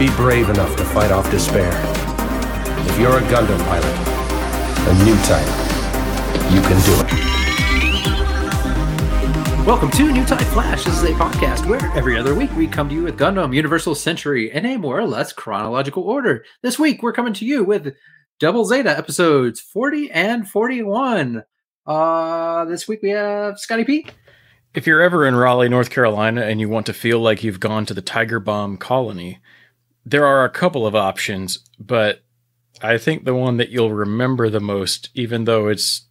Be brave enough to fight off despair. If you're a Gundam pilot, a new type, you can do it. Welcome to New Type Flash. This is a podcast where every other week we come to you with Gundam Universal Century in a more or less chronological order. This week we're coming to you with Double Zeta episodes 40 and 41. Uh this week we have Scotty P. If you're ever in Raleigh, North Carolina, and you want to feel like you've gone to the Tigerbaum colony, there are a couple of options, but I think the one that you'll remember the most, even though it's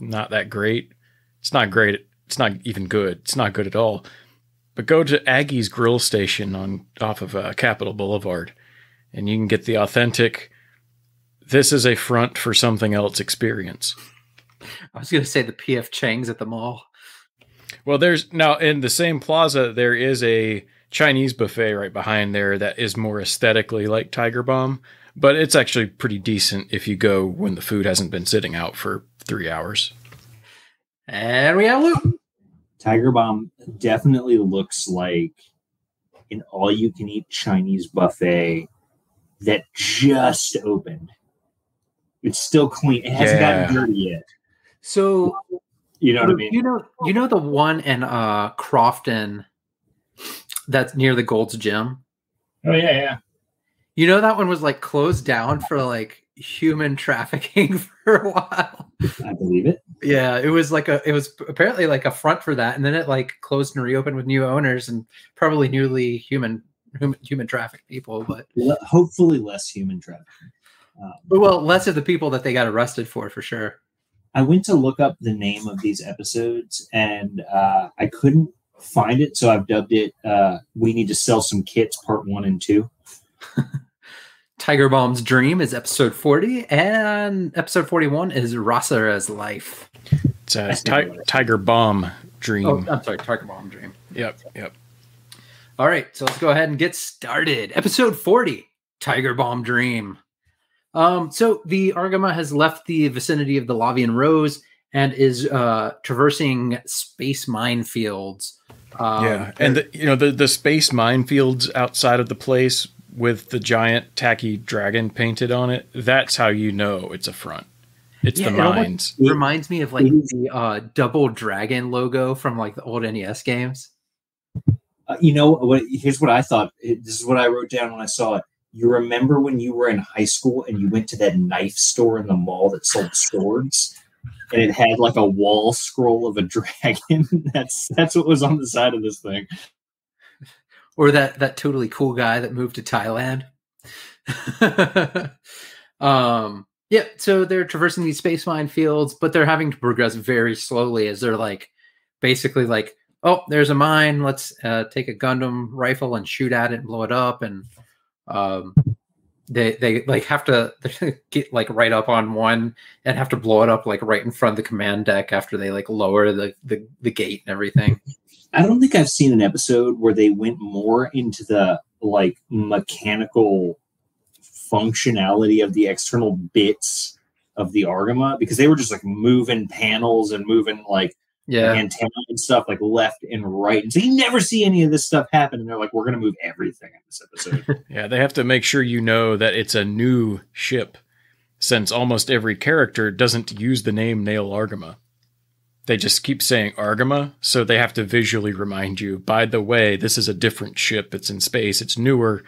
not that great, it's not great, it's not even good, it's not good at all. But go to Aggie's Grill Station on off of uh, Capitol Boulevard, and you can get the authentic. This is a front for something else experience. I was going to say the PF Chang's at the mall. Well, there's now in the same plaza there is a Chinese buffet right behind there that is more aesthetically like Tigerbaum, but it's actually pretty decent if you go when the food hasn't been sitting out for three hours. And we have Luke. Tigerbaum definitely looks like an all-you-can-eat Chinese buffet that just opened. It's still clean. It hasn't Yeah. gotten dirty yet. So You know what I mean? You know, you know the one in uh Crofton that's near the Gold's Gym. Oh yeah, yeah. You know that one was like closed down for like human trafficking for a while. I believe it. Yeah, it was like a it was apparently like a front for that, and then it like closed and reopened with new owners and probably newly human human, human trafficked people, but hopefully less human trafficking. Um, but well, less of the people that they got arrested for for sure. I went to look up the name of these episodes and uh, I couldn't find it, so I've dubbed it uh, "We Need to Sell Some Kits" Part One and Two. Tigerbaum's Dream is episode 40, and episode 41 is Rasara's Life. It's a ti- Tigerbaum Dream. Oh, I'm sorry, Tigerbaum Dream. Yep, yep. All right, so let's go ahead and get started. Episode 40, Tigerbaum Dream. Um, so the Argama has left the vicinity of the Lavian Rose and is uh traversing space minefields. Um, yeah, and the, you know the the space minefields outside of the place with the giant tacky dragon painted on it. That's how you know it's a front. It's Yeah, the it mines. reminds me of like the uh double dragon logo from like the old NES games. Uh, you know what? Here's what I thought. It- This is what I wrote down when I saw it. You remember when you were in high school and you went to that knife store in the mall that sold swords, and it had like a wall scroll of a dragon. that's that's what was on the side of this thing. or that that totally cool guy that moved to Thailand. um, yeah, so they're traversing these space minefields, but they're having to progress very slowly as they're like basically like, oh, there's a mine. Let's uh, take a Gundam rifle and shoot at it and blow it up, and um, they they like have to get like right up on one and have to blow it up like right in front of the command deck after they like lower the the, the gate and everything. I don't think I've seen an episode where they went more into the like mechanical functionality of the external bits of the Argama because they were just like moving panels and moving like Yeah, antenna and stuff like left and right. And so you never see any of this stuff happen. And they're like, we're going to move everything in this episode. Yeah, they have to make sure you know that it's a new ship, since almost every character doesn't use the name Nahel Argama. They just keep saying Argama, so they have to visually remind you. By the way, this is a different ship. It's in space. It's newer.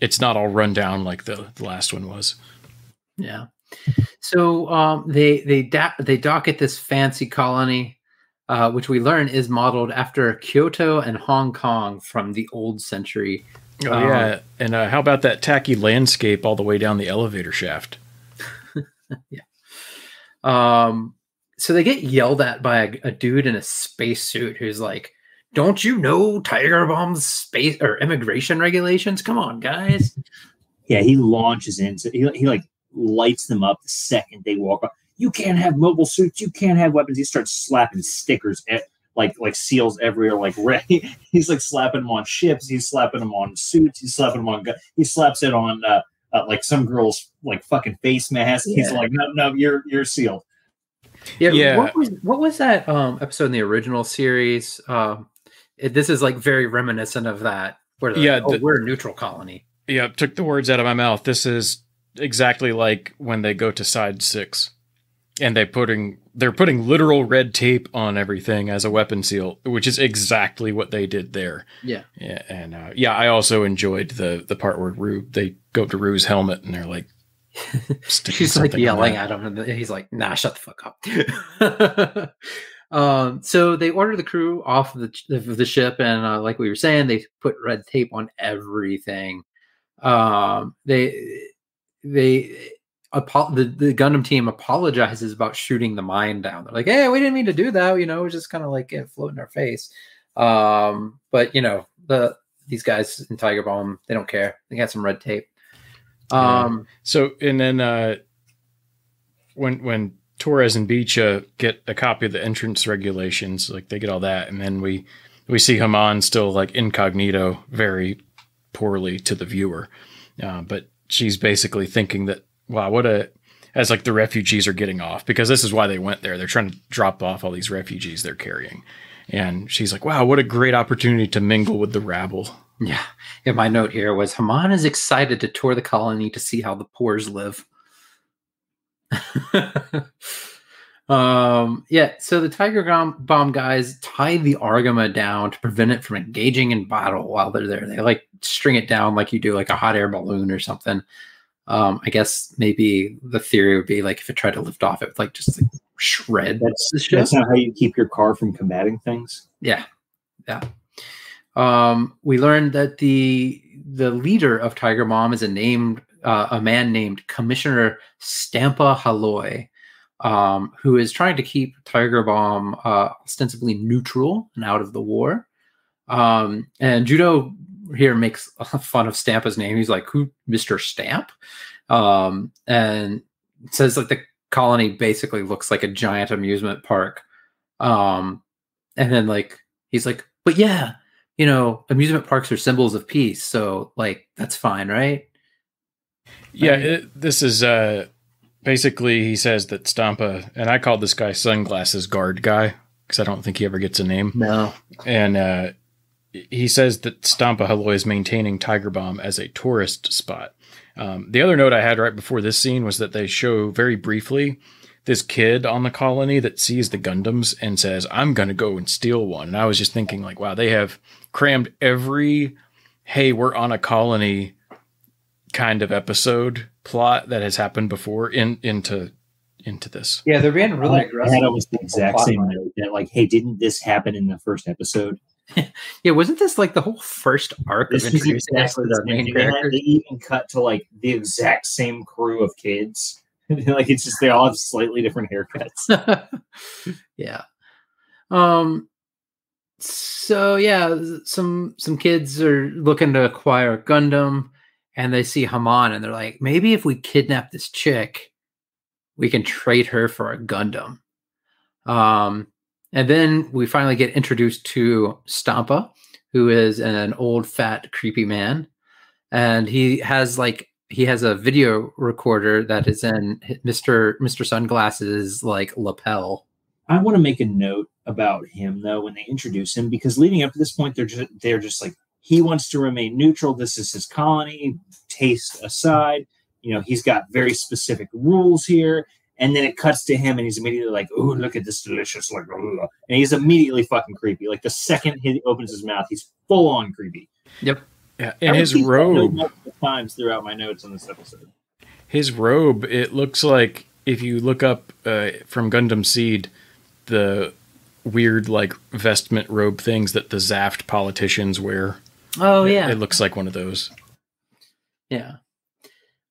It's not all run down like the, the last one was. Yeah. So um, they they da- they dock at this fancy colony, uh, which we learn is modeled after Kyoto and Hong Kong from the old century. Oh Um, yeah, and uh, how about that tacky landscape all the way down the elevator shaft? yeah. Um, so they get yelled at by a, a dude in a spacesuit who's like, "Don't you know Tigerbaum's space or immigration regulations? Come on, guys!" yeah, he launches into, he, he like lights them up the second they walk up. You can't have mobile suits. You can't have weapons. He starts slapping stickers at, like like seals everywhere. Like ready. He's like slapping them on ships. He's slapping them on suits. He's slapping them on. gu- He slaps it on uh, uh, like some girl's like fucking face mask. He's like, no, no, you're you're sealed. Yeah, Yeah. What was what was that um episode in the original series? Um, it, this is like very reminiscent of that. Where Yeah, like, oh, the- we're a neutral colony. Yeah, took the words out of my mouth. This is exactly like when they go to side six, and they putting they're putting literal red tape on everything as a weapon seal, which is exactly what they did there. Yeah. Yeah, and uh, yeah, I also enjoyed the the part where Roux they go to Roux's helmet and they're like, She's like yelling at him, and he's like, "Nah, shut the fuck up." um, so they order the crew off of the of the ship, and uh, like we were saying, they put red tape on everything. Um, they they apo- the the Gundam team apologizes about shooting the mine down. They're like, "Hey, we didn't mean to do that. You know, it was just kind of like it float in our face." Um, but you know, the these guys in Tigerbaum, they don't care. They got some red tape. Yeah. Um, So and then uh, when when Torres and Beecha get a copy of the entrance regulations, like they get all that, and then we we see Haman still like incognito, very poorly to the viewer, uh, but she's basically thinking that wow, what a as like the refugees are getting off because this is why they went there. They're trying to drop off all these refugees they're carrying, and she's like, wow, what a great opportunity to mingle with the rabble. Yeah. And my note here was Haman is excited to tour the colony to see how the poors live. um yeah, so the Tiger Bomb guys tie the Argama down to prevent it from engaging in battle while they're there. They like string it down like you do like a hot air balloon or something. Um, I guess maybe the theory would be like if it tried to lift off, it would like just like shred That's the that's not how you keep your car from combating things. Yeah, yeah. Um, we learned that the the leader of Tigerbaum is a named uh, a man named Commissioner Stampa Haloy, um, who is trying to keep Tigerbaum uh, ostensibly neutral and out of the war. Um, and Judau here makes fun of Stampa's name. He's like, "Who, Mister Stamp?" Um, and says like the colony basically looks like a giant amusement park. Um, and then like he's like, "But yeah, you know, amusement parks are symbols of peace, so like that's fine, right?" Yeah, Right. it, this is uh, basically he says that Stampa, and I called this guy Sunglasses Guard Guy because I don't think he ever gets a name. No. And uh, he says that Stampa Haloy is maintaining Tigerbaum as a tourist spot. Um, the other note I had right before this scene was that they show very briefly this kid on the colony that sees the Gundams and says, I'm going to go and steal one. And I was just thinking, like, wow, they have crammed every, hey, we're on a colony kind of episode plot that has happened before in into into this. Yeah, they're being really I aggressive. had almost the exact same note that like, hey, didn't this happen in the first episode? Yeah, wasn't this like the whole first arc This of introducing exactly the main characters? they even cut to like the exact same crew of kids. like it's just they all have slightly different haircuts. yeah. Um so yeah, some some kids are looking to acquire Gundam and they see Haman and they're like, maybe if we kidnap this chick, we can trade her for a Gundam. Um and then we finally get introduced to Stampa, who is an old fat creepy man. And he has like he has a video recorder that is in Mr. Mr. Sunglasses like lapel. I want to make a note about him though when they introduce him because leading up to this point they're just they're just like he wants to remain neutral. This is his colony. Taste aside, you know he's got very specific rules here. And then it cuts to him, and he's immediately like, "Oh, look at this delicious!" Like, and he's immediately fucking creepy. Like the second he opens his mouth, he's full on creepy. Yep. Yeah, I and would his keep that note robe, times throughout my notes on this episode. his robe, it looks like if you look up uh, from Gundam Seed, the weird like vestment robe things that the Zaft politicians wear. Oh It- yeah, it looks like one of those. yeah.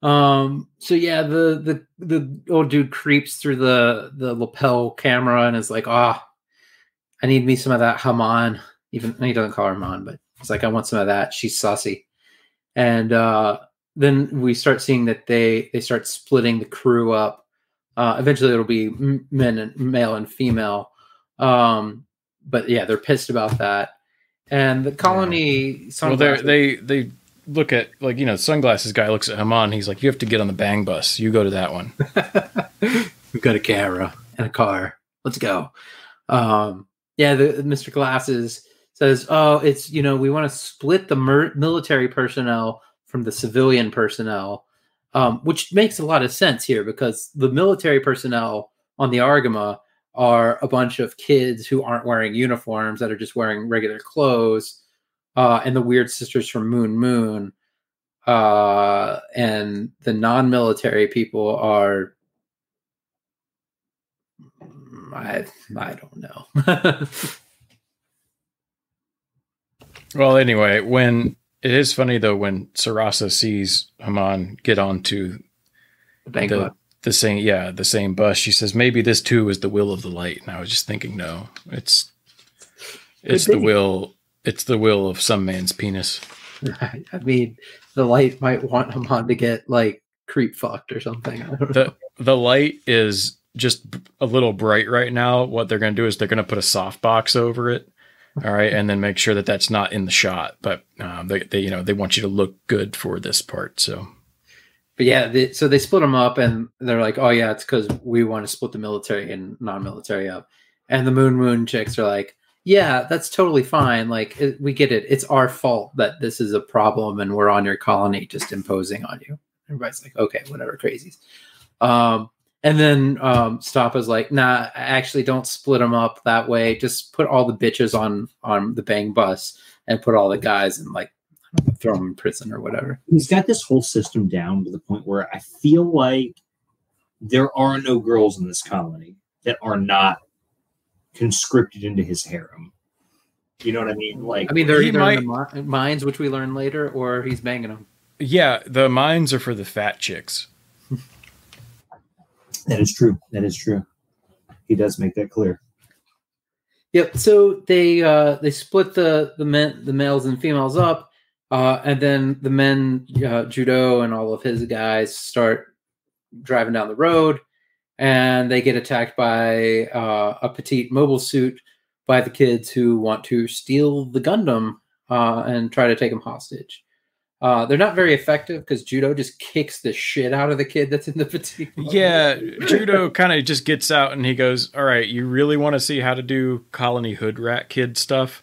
Um. So yeah, the the the old dude creeps through the the lapel camera and is like, "Ah, I need me some of that Haman." Even he doesn't call her Haman, but it's like, "I want some of that." She's saucy, and uh, then we start seeing that they they start splitting the crew up. Uh, eventually, it'll be men and male and female. Um, but yeah, they're pissed about that. And the colony, Well, they they they look at like you know, sunglasses guy looks at Haman. He's like, you have to get on the bang bus. You go to that one. We've got a camera and a car. Let's go. Um, yeah, the Mr. Glasses says, "Oh, it's you know we want to split the mer- military personnel from the civilian personnel, um, which makes a lot of sense here because the military personnel on the Argama are a bunch of kids who aren't wearing uniforms that are just wearing regular clothes, uh, and the weird sisters from Moon Moon, uh, and the non-military people are. I I don't know. Well, anyway, when it is funny though when Sarasa sees Haman get onto the the the same yeah the same bus, she says maybe this too is the will of the light. And I was just thinking, no, it's it's the will it's the will of some man's penis. I mean, the light might want Haman to get like creep fucked or something. I don't know. The the light is just a little bright right now. What they're going to do is they're going to put a softbox over it. All right, and then make sure that that's not in the shot. But um, they, they, you know, they want you to look good for this part. So But yeah, they, so they split them up, and they're like, "Oh yeah, it's because we want to split the military and non-military up." And the Moon Moon chicks are like, "Yeah, that's totally fine. Like, it, we get it. It's our fault that this is a problem, and we're on your colony, just imposing on you." Everybody's like, "Okay, whatever, crazies." Um, and then um, Stampa's like, "Nah, actually, don't split them up that way. Just put all the bitches on on the bang bus, and put all the guys and like throw them in prison or whatever." He's got this whole system down to the point where I feel like there are no girls in this colony that are not conscripted into his harem. You know what I mean? Like, I mean, they're He either in the mi- mines, which we learn later, or he's banging them. yeah, the mines are for the fat chicks. that is true. That is true. He does make that clear. Yep. So they uh, they split the the men the males and females up, uh, and then the men uh, Judau and all of his guys start driving down the road, and they get attacked by uh, a petite mobile suit by the kids who want to steal the Gundam uh, and try to take him hostage. Uh, they're not very effective because Judau just kicks the shit out of the kid that's in the petite. Yeah, Judau kind of just gets out and he goes, "All right, you really want to see how to do colony hood rat kid stuff?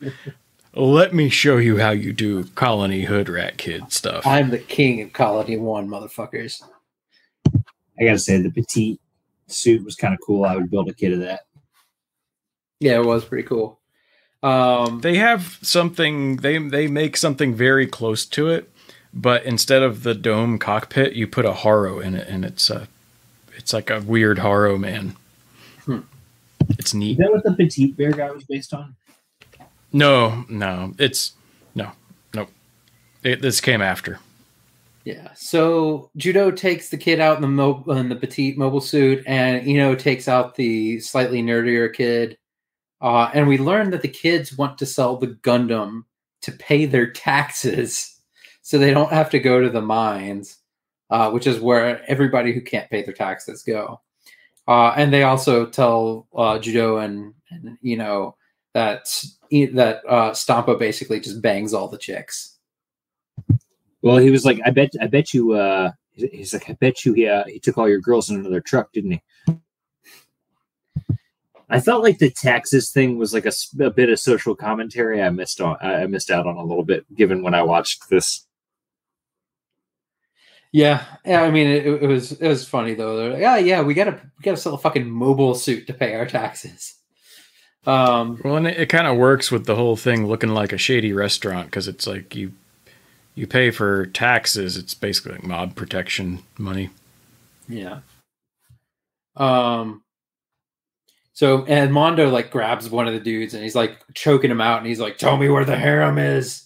Let me show you how you do colony hood rat kid stuff." I'm the king of Colony One, motherfuckers. I gotta say, the petite suit was kind of cool. I would build a kid of that. Yeah, it was pretty cool. Um, They have something they they make something very close to it, but instead of the dome cockpit, you put a Haro in it, and it's a it's like a weird Haro man. Hmm. It's Is neat. that what the petite bear guy was based on? No, no, it's no, no. It, this came after. Yeah. So Judau takes the kid out in the mo- in the petite mobile suit, and Iino takes out the slightly nerdier kid. Uh, and we learn that the kids want to sell the Gundam to pay their taxes, so they don't have to go to the mines, uh, which is where everybody who can't pay their taxes go. Uh, and they also tell uh, Judau and, and you know that that uh, Stampa basically just bangs all the chicks. Well, he was like, I bet, I bet you. uh He's like, I bet you. He, uh, he took all your girls in another truck, didn't he? I felt like the taxes thing was like a bit of social commentary. I missed on. I I missed out on a little bit, given when I watched this. Yeah, yeah. I mean, it, it was it was funny though. They're like, yeah, yeah, we gotta we gotta sell a fucking mobile suit to pay our taxes. Um, Well, and it, it kind of works with the whole thing looking like a shady restaurant because it's like you you pay for taxes. It's basically like mob protection money. yeah. Um. So and Mondo like grabs one of the dudes and he's like choking him out and he's like, "Tell me where the harem is."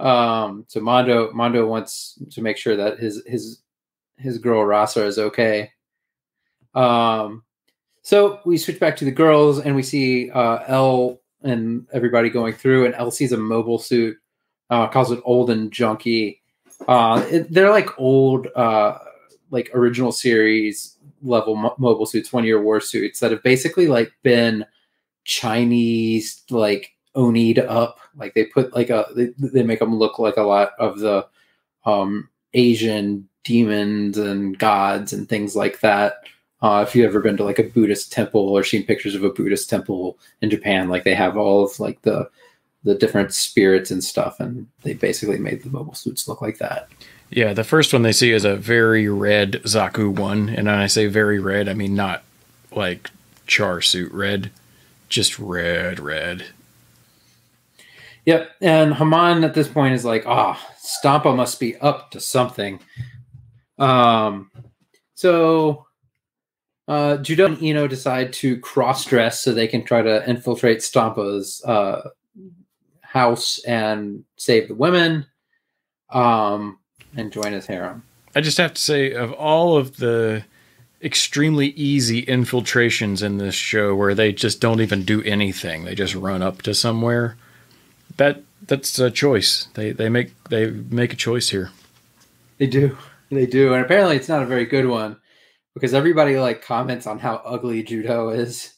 Um. So Mondo Mondo wants to make sure that his his his girl Rasa is okay. Um. So we switch back to the girls and we see uh, Elle and everybody going through, and Elle sees a mobile suit, uh, calls it old and junky. Uh, it, they're like old, uh, like original series level mo- mobile suits, one year war suits that have basically like been Chinese, like onied up. Like they put like a, they, they make them look like a lot of the um, Asian demons and gods and things like that. Uh, if you've ever been to like a Buddhist temple or seen pictures of a Buddhist temple in Japan, like they have all of like the the different spirits and stuff, and they basically made the mobile suits look like that. Yeah, the first one they see is a very red Zaku one, and when I say very red, I mean not like char suit red, just red, red. Yep. And Haman at this point is like, ah, Stampa must be up to something. Um, so uh, Judau and Iino decide to cross dress so they can try to infiltrate Stampa's uh, house and save the women um, and join his harem. I just have to say, of all of the extremely easy infiltrations in this show where they just don't even do anything, they just run up to somewhere. That that's a choice. They they make they make a choice here. They do. They do. And apparently it's not a very good one because everybody like comments on how ugly Judau is.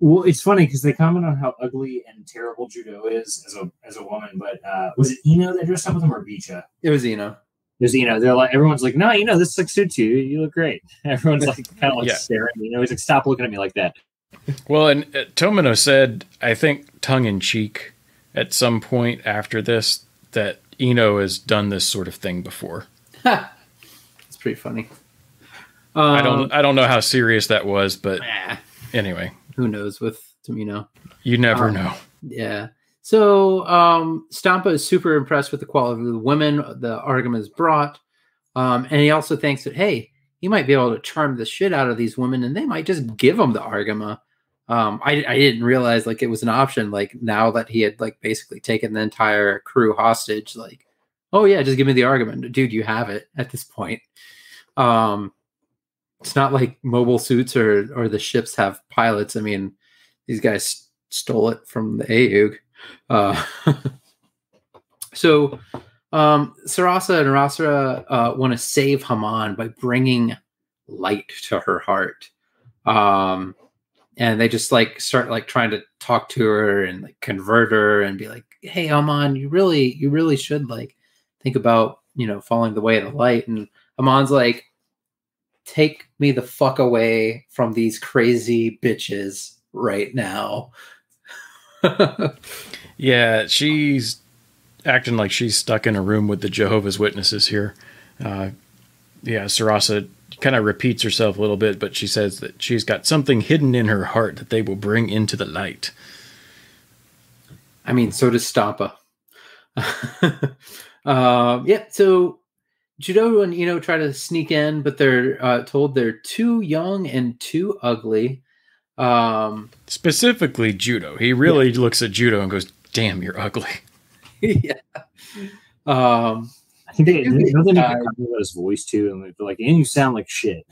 Well, it's funny because they comment on how ugly and terrible Judau is as a as a woman, but uh, was it Iino that dressed up with him or Beecha? It was Iino. There's Iino. They're like everyone's like, no, you know, this like suits you. You look great. Everyone's like kind of like Yeah. staring. You know, he's like, stop looking at me like that. Well, and uh, Tomino said, I think tongue in cheek, at some point after this, that Iino has done this sort of thing before. It's pretty funny. Um, I don't I don't know how serious that was, but eh, anyway, who knows with Tomino. you never Um, know. Yeah. So um Stampa is super impressed with the quality of the women the Argamas brought. Um, and he also thinks that hey, he might be able to charm the shit out of these women and they might just give him the Argama. Um, I, I didn't realize like it was an option. Like now that he had like basically taken the entire crew hostage, like, oh yeah, just give me the Argama, Dude, you have it at this point. Um it's not like mobile suits or or the ships have pilots. I mean, these guys stole it from the Aug. Uh, so, um, Sarasa and Rasara uh, want to save Haman by bringing light to her heart. Um, and they just like start like trying to talk to her and like convert her and be like, "Hey, Haman, you really, you really should like think about you know following the way of the light." And Haman's like, "Take me the fuck away from these crazy bitches right now." Yeah, she's acting like she's stuck in a room with the Jehovah's Witnesses here. Uh, yeah, Sarasa kind of repeats herself a little bit, but she says that she's got something hidden in her heart that they will bring into the light. I mean, so does Stampa. um, yeah, so Judau and Iino try to sneak in, but they're uh, told they're too young and too ugly. Um, Specifically, Judau. He really looks at Judau and goes, "Damn, you're ugly." yeah. Um, I think they, You they, get they make a tired. comment about his voice too, and they're like, and you sound like shit.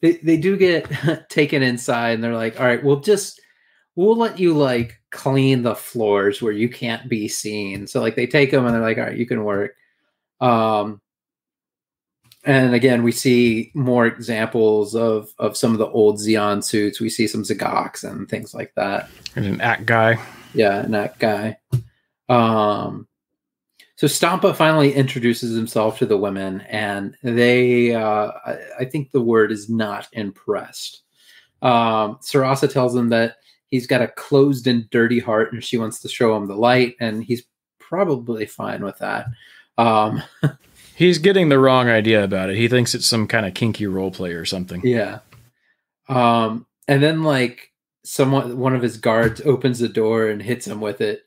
they, they do get taken inside and they're like, all right, we'll just, we'll let you like clean the floors where you can't be seen. So like they take them and they're like, all right, you can work. Um, and again, we see more examples of of some of the old Zeon suits. We see some Zagox and things like that. And an Acguy. Yeah, an Acguy. Um, so Stampa finally introduces himself to the women, and they, uh, I, I think the word is not impressed. Um, Sarasa tells him that he's got a closed and dirty heart, and she wants to show him the light, and he's probably fine with that. Um, He's getting the wrong idea about it. He thinks it's some kind of kinky role play or something. Yeah. Um, and then like someone one of his guards opens the door and hits him with it.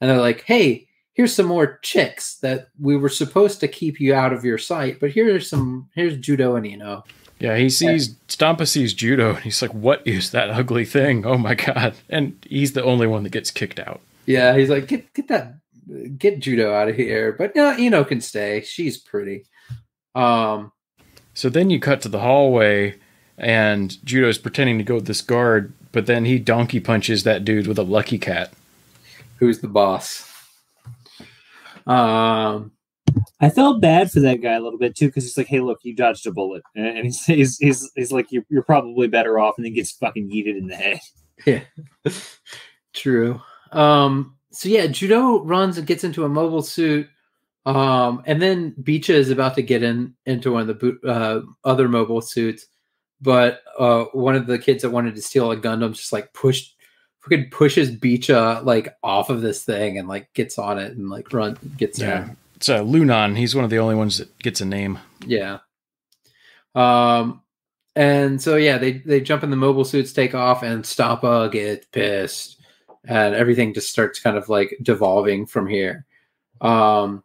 And they're like, hey, here's some more chicks that we were supposed to keep you out of your sight, but here's some here's Judau and Iino. Yeah, he sees Stampa sees Judau and he's like, "What is that ugly thing? Oh my god!" And he's the only one that gets kicked out. Yeah, he's like, get get that get Judau out of here. But no, Iino can stay. She's pretty. Um So then you cut to the hallway, and Judau is pretending to go with this guard, but then he donkey punches that dude with a lucky cat. who's the boss? Um I felt bad for that guy a little bit too, because he's like, "Hey, look, you dodged a bullet," and and he's he's he's, he's like, you're, "You're probably better off," and then gets fucking yeeted in the head. Yeah, true. Um, so yeah, Judau runs and gets into a mobile suit, um, and then Beecha is about to get in into one of the boot, uh, other mobile suits, but uh, one of the kids that wanted to steal a Gundam just like pushed, freaking pushes Beecha like off of this thing and like gets on it and like run gets Yeah. in. it's uh, Lunan. He's one of the only ones that gets a name. Yeah. Um, and so yeah, they they jump in the mobile suits, take off, and Stampa gets pissed, and everything just starts kind of like devolving from here. Um,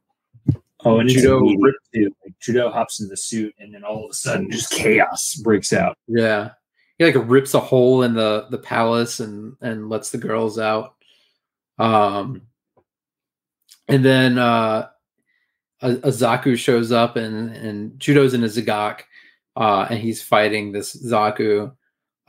Oh, and Judau. Like, Judau hops in the suit, and then all of a sudden, just chaos breaks out. yeah, he like rips a hole in the the palace and and lets the girls out. Um, and then uh, a, a Zaku shows up, and and Judau's in a Zogok, uh, and he's fighting this Zaku.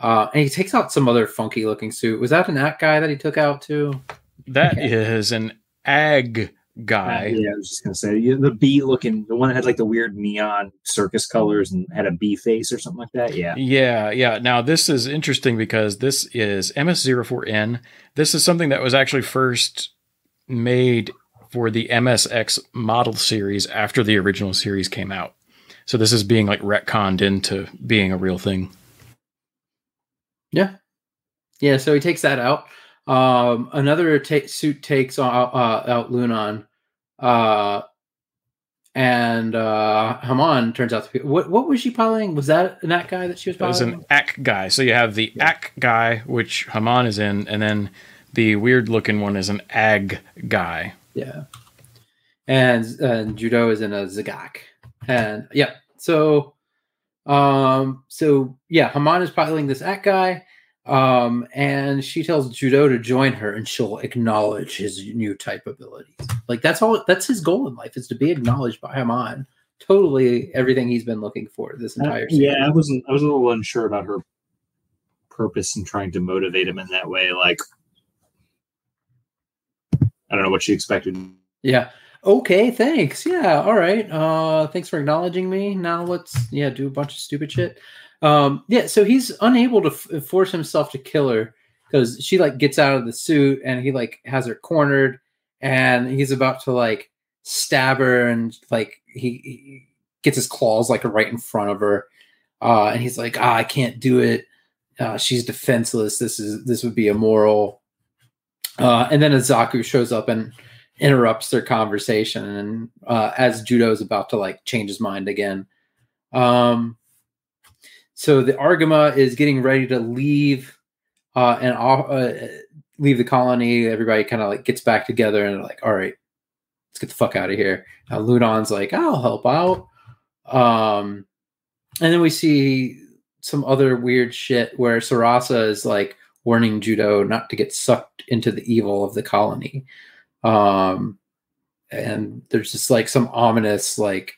Uh, and he takes out some other funky looking suit. Was that an Acguy that he took out too? That is an ag guy. yeah, I was just gonna say the bee looking, the one that had like the weird neon circus colors and had a bee face or something like that. Yeah, Yeah, yeah. Now this is interesting because this is MS04N. This is something that was actually first made for the MSX model series after the original series came out. So this is being like retconned into being a real thing. Yeah. Yeah, so he takes that out. Um, another ta- suit takes out, uh, out Lunan. Uh, and uh, Haman turns out to be. What, what was she piloting? Was that that guy that she was That was an Acguy. So you have the Yeah. Acguy, which Haman is in, and then the weird looking one is an AG guy. Yeah. And and Judau is in a Zogok. And yeah. So um so yeah, Haman is piloting this Acguy. Um and she tells Judau to join her and she'll acknowledge his new type abilities. Like that's all that's his goal in life is to be acknowledged by Haman. Totally everything he's been looking for this entire. Uh, yeah. I wasn't. I was a little unsure about her purpose in trying to motivate him in that way. Like, I don't know what she expected. Yeah. Okay, thanks. Yeah, all right. Uh thanks for acknowledging me. Now let's yeah, do a bunch of stupid shit. Um yeah, so he's unable to f- force himself to kill her cuz she like gets out of the suit and he like has her cornered and he's about to like stab her and like he, he gets his claws like right in front of her. Uh and he's like, "Ah, I can't do it. Uh she's defenseless. This is this would be immoral." Uh and then a Zaku shows up and interrupts their conversation and uh, as is about to like change his mind again. Um so the argama is getting ready to leave uh and uh, leave the colony. Everybody kind of like gets back together and like all right let's get the fuck out of here. Now ludon's like i'll help out. Um and then we see some other weird shit where sarasa is like warning Judau not to get sucked into the evil of the colony um and there's just like some ominous like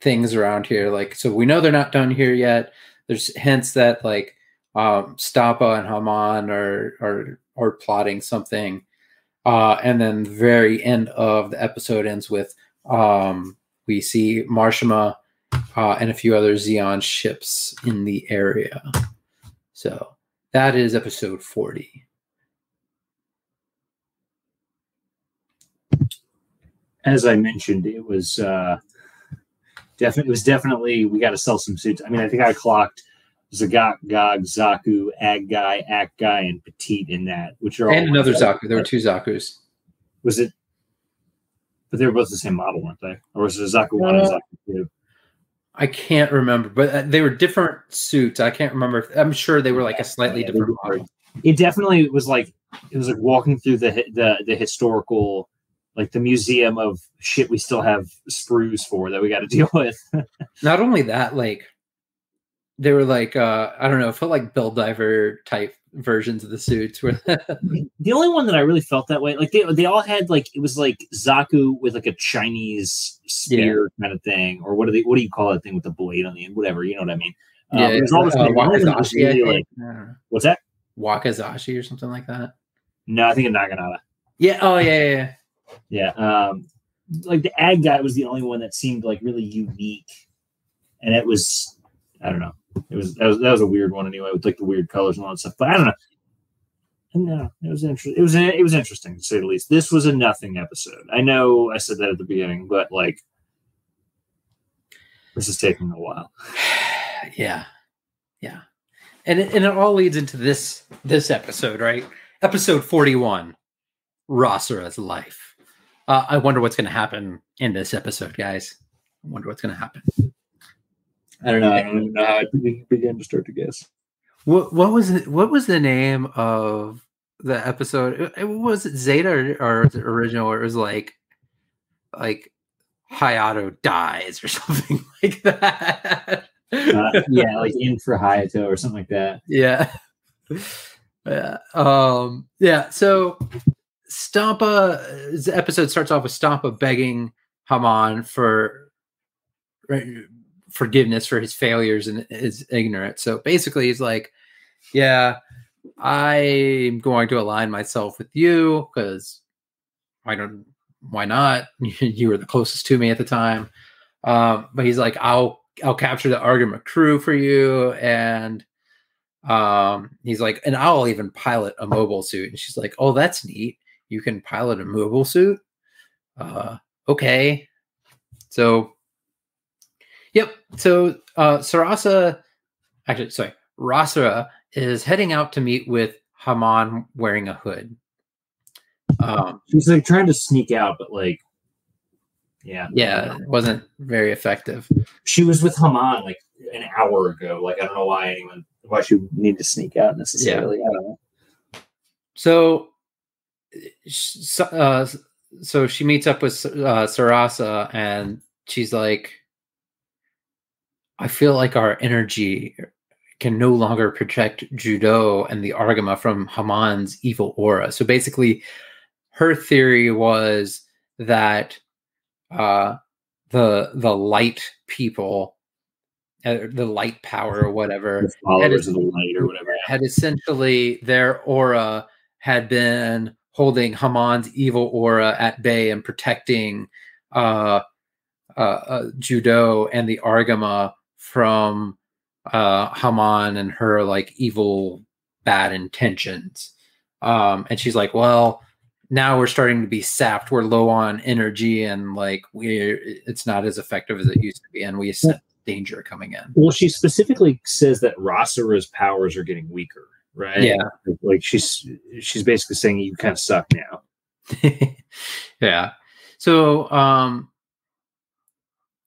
things around here like so we know they're not done here yet. There's hints that like um Stampa and Haman are are are plotting something. Uh and then the very end of the episode ends with um we see Mashymre uh, and a few other Zeon ships in the area. So that is episode 40 as I mentioned, it was uh, definitely it was definitely we got to sell some suits. I mean, I think I clocked Zagat, Gog, Zaku, Agguy, Act guy, and Petite in that, which are all and another Zaku there were two Zakus Was it? But they were both the same model, weren't they? Or was it a Zaku one and Uh, Zaku two? I can't remember, but uh, they were different suits. I can't remember. If, I'm sure they were like a slightly Yeah, different model. It definitely was like it was like walking through the the the historical. Like the museum of shit we still have sprues for that we got to deal with. Not only that, like they were like uh I don't know, it felt like Build Diver type versions of the suits. Where the only one that I really felt that way, like they they all had like it was like Zaku with like a Chinese spear kind of thing, or what do they what do you call that thing with the blade on the end? Whatever, you know what I mean? Uh, yeah, there's all this uh, the only one that was Wakizashi, really, like, what's that? Wakizashi or something like that. No, I think of Naginata. Yeah. Oh yeah, yeah. yeah. Yeah, um, like the Agguy was the only one that seemed like really unique, and it was I don't know. It was that was that was a weird one anyway with like the weird colors and all that stuff. But I don't know. No, it was interesting. It was it was interesting to say the least. This was a nothing episode. I know I said that at the beginning, but like this is taking a while. yeah yeah and it, and it all leads into this this episode right episode 41 Rasara's life Uh, I wonder what's going to happen in this episode, guys. I wonder what's going to happen. I don't know. I don't even know how to begin to start to guess. What what was it? What was the name of the episode? It, was it Zeta or, or it original? Or it was like like Hayato dies or something like that. Uh, yeah, like in for Hayato or something like that. yeah. Yeah. Um, yeah. So Stampa the episode starts off with Stampa begging Haman for forgiveness for his failures and his ignorance. So basically he's like, Yeah, I'm going to align myself with you because I don't why not? you were the closest to me at the time. Um, but he's like, I'll I'll capture the Argama crew for you and um he's like and i'll even pilot a mobile suit and she's like oh that's neat you can pilot a mobile suit uh okay so yep so uh sarasa actually sorry rasara is heading out to meet with haman wearing a hood um She's like trying to sneak out, but like, yeah, yeah it wasn't very effective She was with Haman like an hour ago. Like, I don't know why anyone why she would need to sneak out necessarily. I don't know. So, uh, so she meets up with uh, Sarasa, and she's like, "I feel like our energy can no longer protect Judau and the Argama from Haman's evil aura." So basically, her theory was that uh, the the light people, uh, the light power or whatever, The followers is- of the light or whatever. had essentially their aura had been holding Haman's evil aura at bay and protecting uh, uh, uh, Judau and the Argama from uh, Haman and her like evil bad intentions. Um, and she's like, well, now we're starting to be sapped. We're low on energy and like we're it's not as effective as it used to be, and we sense danger coming in. Well, she specifically says that Rasara's powers are getting weaker, right? Yeah. Like she's she's basically saying you kind of suck now. yeah. So um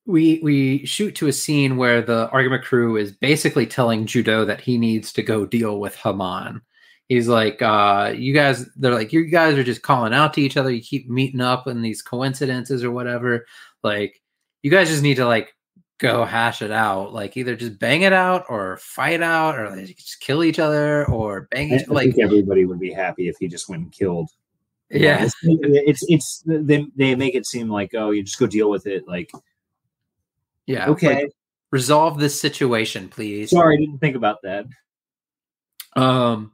we we shoot to a scene where the Argama crew is basically telling Judau that he needs to go deal with Haman. He's like, uh, you guys, they're like, you guys are just calling out to each other. You keep meeting up in these coincidences or whatever. Like, you guys just need to like go hash it out. Like, either just bang it out or fight out or like, just kill each other or bang I, each I like, think everybody would be happy if he just went and killed. yeah. it's it's, it's they they make it seem like oh you just go deal with it. Like Yeah. okay, like, resolve this situation, please. sorry, I didn't think about that. Um,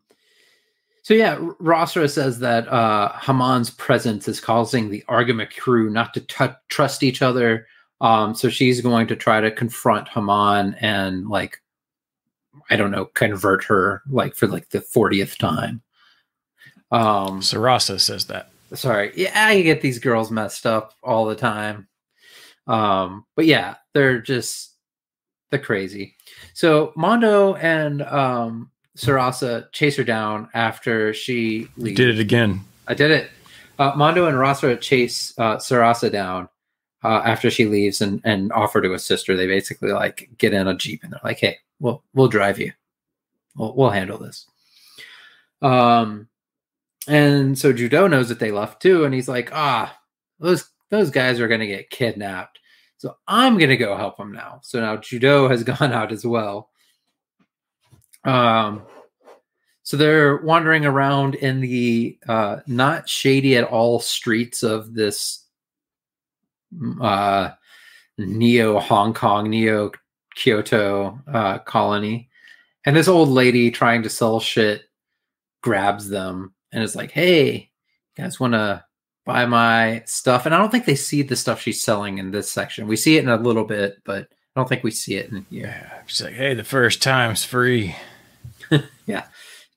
so yeah, R- Rasara says that uh, Haman's presence is causing the Argama crew not to t- trust each other. Um, so she's going to try to confront Haman and like, I don't know, convert her like for like the fortieth time. Um, Sarasa says that. sorry, yeah, I get these girls messed up all the time. Um, but yeah, they're just they're crazy. So Mondo and um Sarasa chase her down after she You leaves. did it again. I did it. Uh, Mondo and Rasa chase uh, Sarasa down uh, after she leaves and, and offer to assist her. They basically like get in a jeep and they're like, "Hey, we'll we'll drive you. We'll we'll handle this." Um, and so Judau knows that they left too, and he's like, "Ah, those those guys are gonna get kidnapped, so I'm gonna go help them now." So now Judau has gone out as well. Um, so they're wandering around in the uh, not shady at all streets of this uh, neo Hong Kong, neo Kyoto uh, colony. And this old lady trying to sell shit grabs them and is like, hey, you guys want to buy my stuff? And I don't think they see the stuff she's selling in this section. We see it in a little bit, but I don't think we see it in here. Yeah. She's like, hey, the first time's free. Yeah,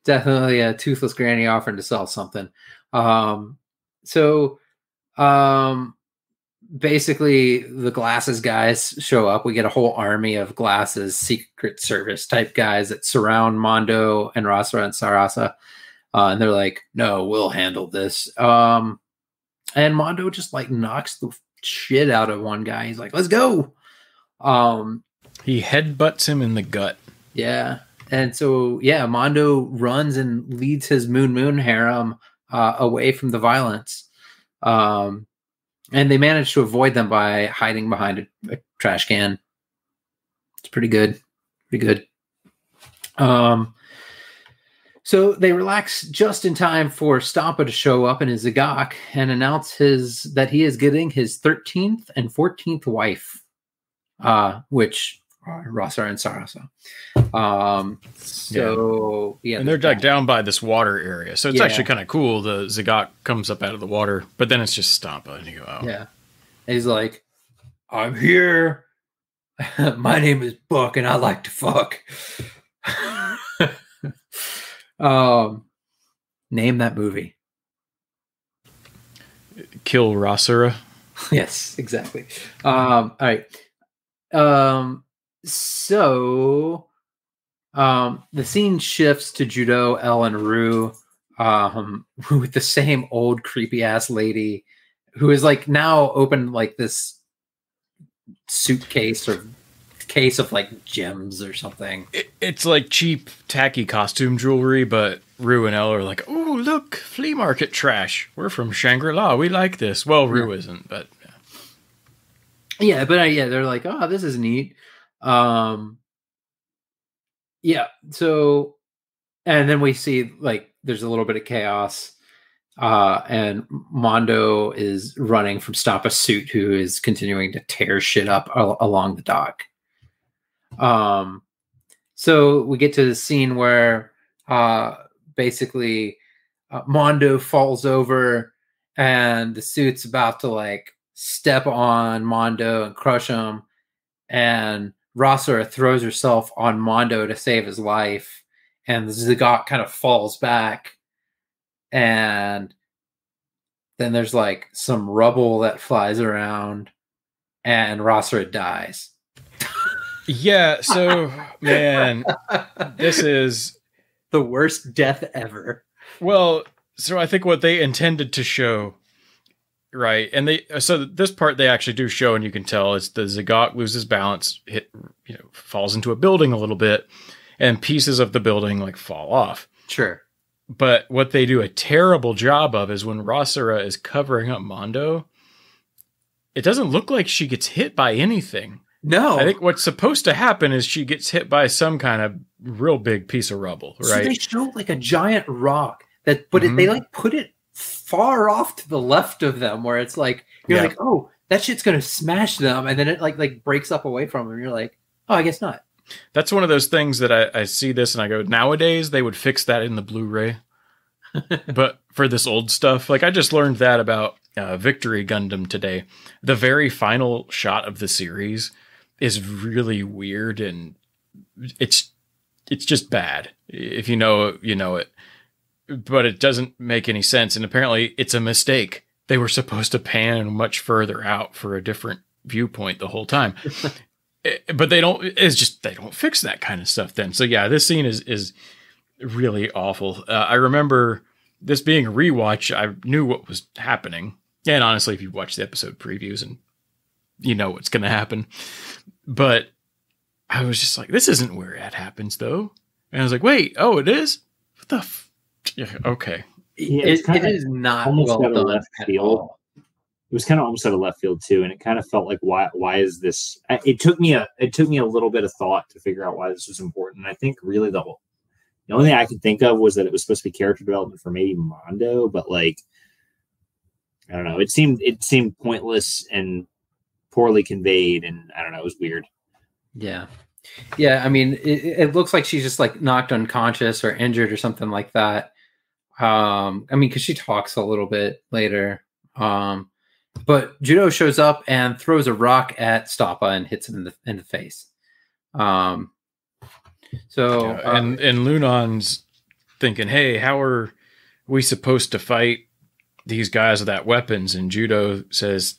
definitely a toothless granny offering to sell something. Um, so um, basically, the glasses guys show up. We get a whole army of glasses, Secret Service type guys that surround Mondo and Rasa and Sarasa. Uh, and they're like, no, we'll handle this. Um, and Mondo just like knocks the shit out of one guy. He's like, "Let's go!" Um, He headbutts him in the gut. yeah, and so yeah, Mondo runs and leads his Moon Moon harem uh, away from the violence. Um, and they manage to avoid them by hiding behind a, a trash can. It's pretty good, pretty good. Um, so they relax just in time for Stampa to show up in his Zogok and announce his that he is getting his 13th and 14th wife, uh, which are and Sarasa. Um, so yeah, and they're that. down by this water area. So it's Yeah. actually kind of cool. The Zogok comes up out of the water, but then it's just Stampa. And you go, oh. Yeah. And he's like, I'm here. My name is Buck and I like to fuck. um name that movie. Kill Rasara. yes, exactly. Um, all right. Um, so um, the scene shifts to Judau, Elle, and Roux, um, with the same old creepy ass lady who is like now open like this suitcase or case of like gems or something. It, it's like cheap, tacky costume jewelry, but Roux and Elle are like, oh, look, flea market trash. We're from Shangri La. We like this. Well, Roux isn't, but yeah but uh, yeah they're like oh this is neat um yeah so and then we see like there's a little bit of chaos uh and mondo is running from Stampa suit who is continuing to tear shit up al- along the dock um so we get to the scene where uh basically uh, mondo falls over and the suit's about to like step on Mondo and crush him. And Rasara throws herself on Mondo to save his life. And the Zogok kind of falls back. And then there's like some rubble that flies around. And Rasara dies. yeah. So, man, this is The worst death ever. Well, so I think what they intended to show, right? And they so this part they actually do show, and you can tell it's the Zogok loses balance, hit, you know, falls into a building a little bit, and pieces of the building like fall off. Sure. But what they do a terrible job of is when Rasara is covering up Mondo, it doesn't look like she gets hit by anything. No. I think what's supposed to happen is she gets hit by some kind of real big piece of rubble, So they show like a giant rock that, but it, Mhm. they like put it far off to the left of them, where it's like you're Yeah. like, oh, that shit's gonna smash them, and then it like like breaks up away from them. You're like, oh, I guess not. That's one of those things that I, I see this and I go, nowadays they would fix that in the Blu-ray. but for this old stuff, like I just learned that about uh, Victory Gundam today. The very final shot of the series is really weird and it's it's just bad. If you know it, you know it. But it doesn't make any sense. And apparently it's a mistake. They were supposed to pan much further out for a different viewpoint the whole time. Eh, but they don't it's just they don't fix that kind of stuff then. So yeah, this scene is is really awful. Uh, I remember this being a rewatch. I knew what was happening. And honestly, if you watch the episode previews and you know what's going to happen. But I was just like, this isn't where that happens, though. And I was like, wait, oh, it is? What the? F-? Yeah, okay. Yeah, it, it's it kinda not almost well out done left at field. all. it was kind of almost out of left field too, and it kind of felt like why why is this? It took me a it took me a little bit of thought to figure out why this was important. I think really the whole the only thing I could think of was that it was supposed to be character development for maybe Mondo, but like I don't know, it seemed it seemed pointless and poorly conveyed, and I don't know, it was weird. Yeah. Yeah. I mean, it, it looks like she's just like knocked unconscious or injured or something like that. Um, I mean, because she talks a little bit later. Um, but Judau shows up and throws a rock at Stampa and hits him in the in the face. Um, so Yeah, uh, and and Lunon's thinking, hey, how are we supposed to fight these guys without weapons? And Judau says,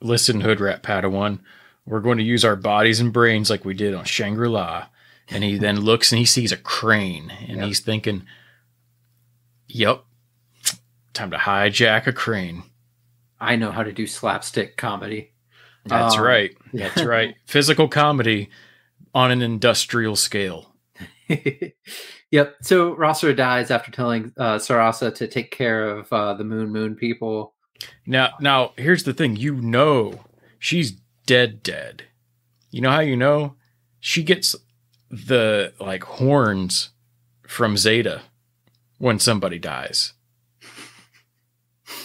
listen, Hood Rat Padawan, we're going to use our bodies and brains like we did on Shangri La. And he then looks and he sees a crane, and Yep. he's thinking, yep, time to hijack a crane. I know how to do slapstick comedy. That's Um, right. That's right. Physical comedy on an industrial scale. yep. So Rasara dies after telling uh, Sarasa to take care of uh, the Moon Moon people. Now, now here's the thing. You know she's dead, dead. You know how you know? She gets the like horns from Zeta when somebody dies.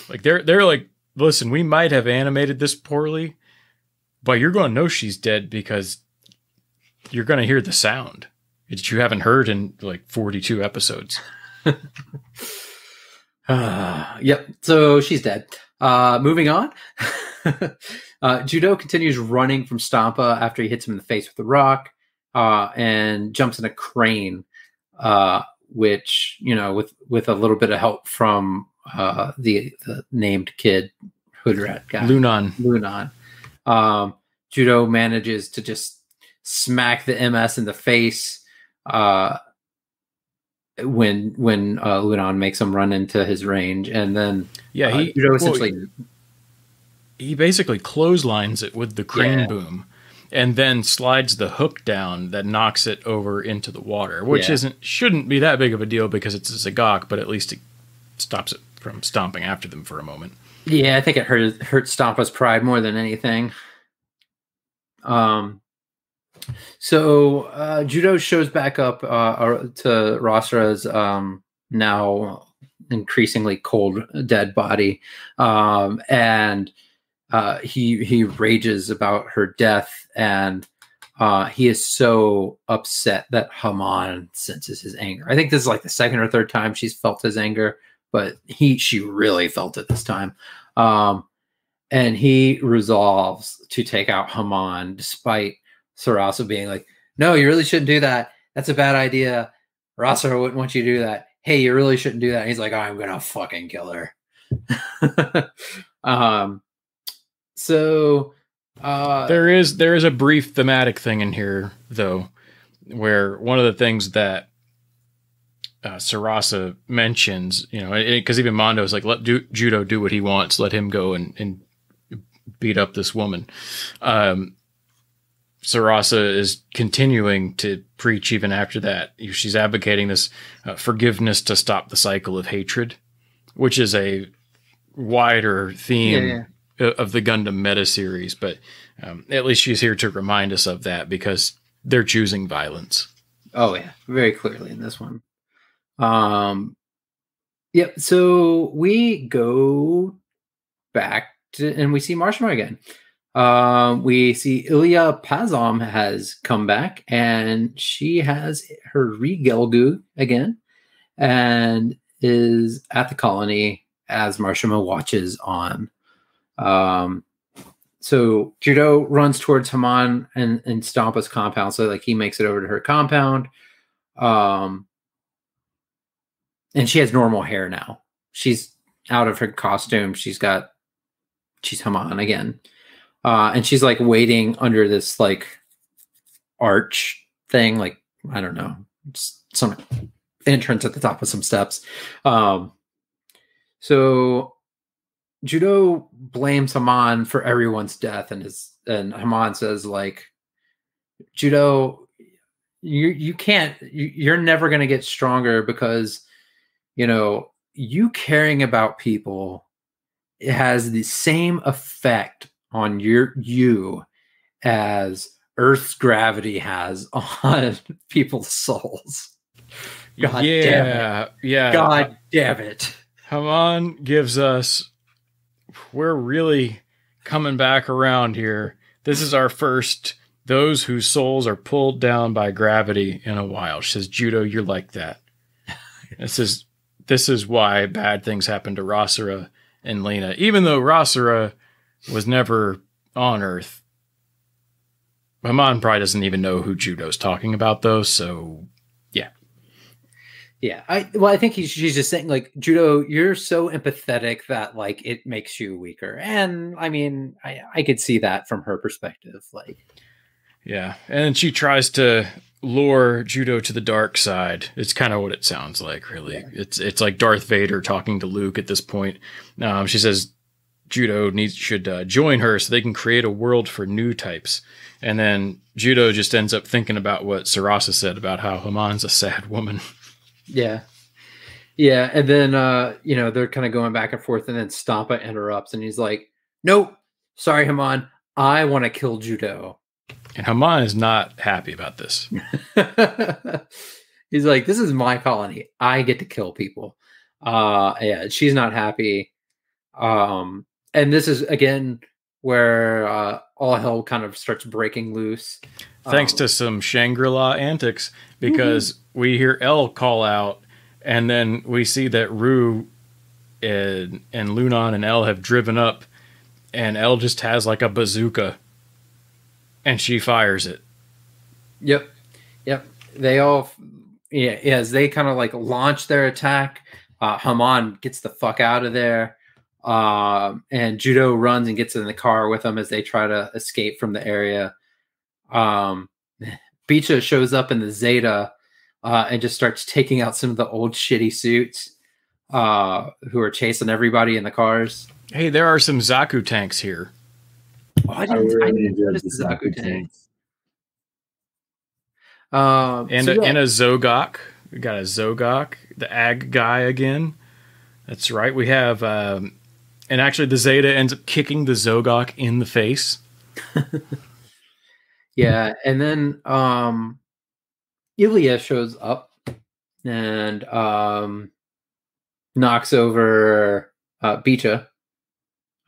Like they're they're like, listen, we might have animated this poorly, but you're going to know she's dead because you're going to hear the sound that you haven't heard in like 42 episodes. Uh, yep. So she's dead. Uh, moving on. uh, Judau continues running from Stampa after he hits him in the face with a rock uh, and jumps in a crane, uh, which, you know, with, with a little bit of help from uh, the, the named kid, Hoodrat guy. Lunan. Lunan. Um, Judau manages to just smack the MS in the face uh, when when uh, Lunan makes him run into his range, and then Yeah, uh, he Judau well, essentially he basically clotheslines it with the crane Yeah. boom and then slides the hook down that knocks it over into the water which Yeah. isn't shouldn't be that big of a deal because it's a Zogok, but at least it stops it from stomping after them for a moment yeah, I think it hurt hurt Stampa's pride more than anything. Um, so uh, Judau shows back up uh, uh, to Rasara's um, now increasingly cold dead body, um, and uh, he he rages about her death, and uh, he is so upset that Haman senses his anger. I think this is like the second or third time she's felt his anger, but he she really felt it this time. Um, and he resolves to take out Haman despite Sarasa being like, No, you really shouldn't do that. That's a bad idea. Rasa wouldn't want you to do that. Hey, you really shouldn't do that. And he's like, I'm gonna fucking kill her. um so uh there is there is a brief thematic thing in here though where one of the things that uh, Sarasa mentions, you know, because even Mondo is like, let do, Judau do what he wants, let him go and, and beat up this woman. Um, Sarasa is continuing to preach even after that. She's advocating this uh, forgiveness to stop the cycle of hatred, which is a wider theme Yeah, o- of the Gundam meta series. But um, at least she's here to remind us of that because they're choosing violence. Oh yeah, very clearly in this one. Um Yep, so we go back to and we see Mashymre again. Um we see Ilya Pazom has come back and she has her regelgu again and is at the colony as Mashymre watches on. Um so Judau runs towards Haman and, and Stampa's compound. So like he makes it over to her compound. Um and she has normal hair now. She's out of her costume. She's got she's Haman again. Uh and she's like waiting under this like arch thing, like I don't know, some entrance at the top of some steps. Um so Judau blames Haman for everyone's death, and his and Haman says like, Judau, you you can't, you, you're never going to get stronger because, you know, you caring about people it has the same effect on your you as Earth's gravity has on people's souls. God yeah, damn yeah. God damn it. Haman gives us. We're really coming back around here. This is our first. Those whose souls are pulled down by gravity in a while. She says, "Judau, you're like that." this is this is why bad things happen to Rasara and Lena. Even though Rasara was never on Earth, Haman probably doesn't even know who Judau's talking about, though. So Yeah, I well, I think he's she's just saying like Judau. You're so empathetic that like it makes you weaker, and I mean, I I could see that from her perspective. Like, Yeah, and she tries to lure Judau to the dark side. It's kind of what it sounds like, really. Yeah. It's it's like Darth Vader talking to Luke at this point. Um, she says, Judau needs should uh, join her so they can create a world for new types. And then Judau just ends up thinking about what Sarasa said about how Haman's a sad woman. Yeah. Yeah. And then, uh, you know, they're kind of going back and forth, and then Stampa interrupts and he's like, Nope, sorry, Haman. I want to kill Judau. And Haman is not happy about this. he's like, This is my colony. I get to kill people. Uh, yeah, she's not happy. Um, and this is again where uh, all hell kind of starts breaking loose. Thanks Um, to some Shangri La antics, because we hear Elle call out, and then we see that Roux and, and Lunan and Elle have driven up, and Elle just has like a bazooka, and she fires it. Yep. Yep. They all, yeah, as they kind of like launch their attack, uh, Haman gets the fuck out of there. Um, and Judau runs and gets in the car with them as they try to escape from the area. Um, Beecha shows up in the Zeta uh, and just starts taking out some of the old shitty suits uh, who are chasing everybody in the cars. Hey, there are some Zaku tanks here. Oh, I I didn't, I really didn't enjoyed notice the Zaku Zaku tank. tank. Um, And, so a, yeah. and a Zogok. We got a Zogok, the Agguy again. That's right. We have, um, and actually, the Zeta ends up kicking the Zogok in the face. Yeah, and then um Ilya shows up and um knocks over uh Beecha.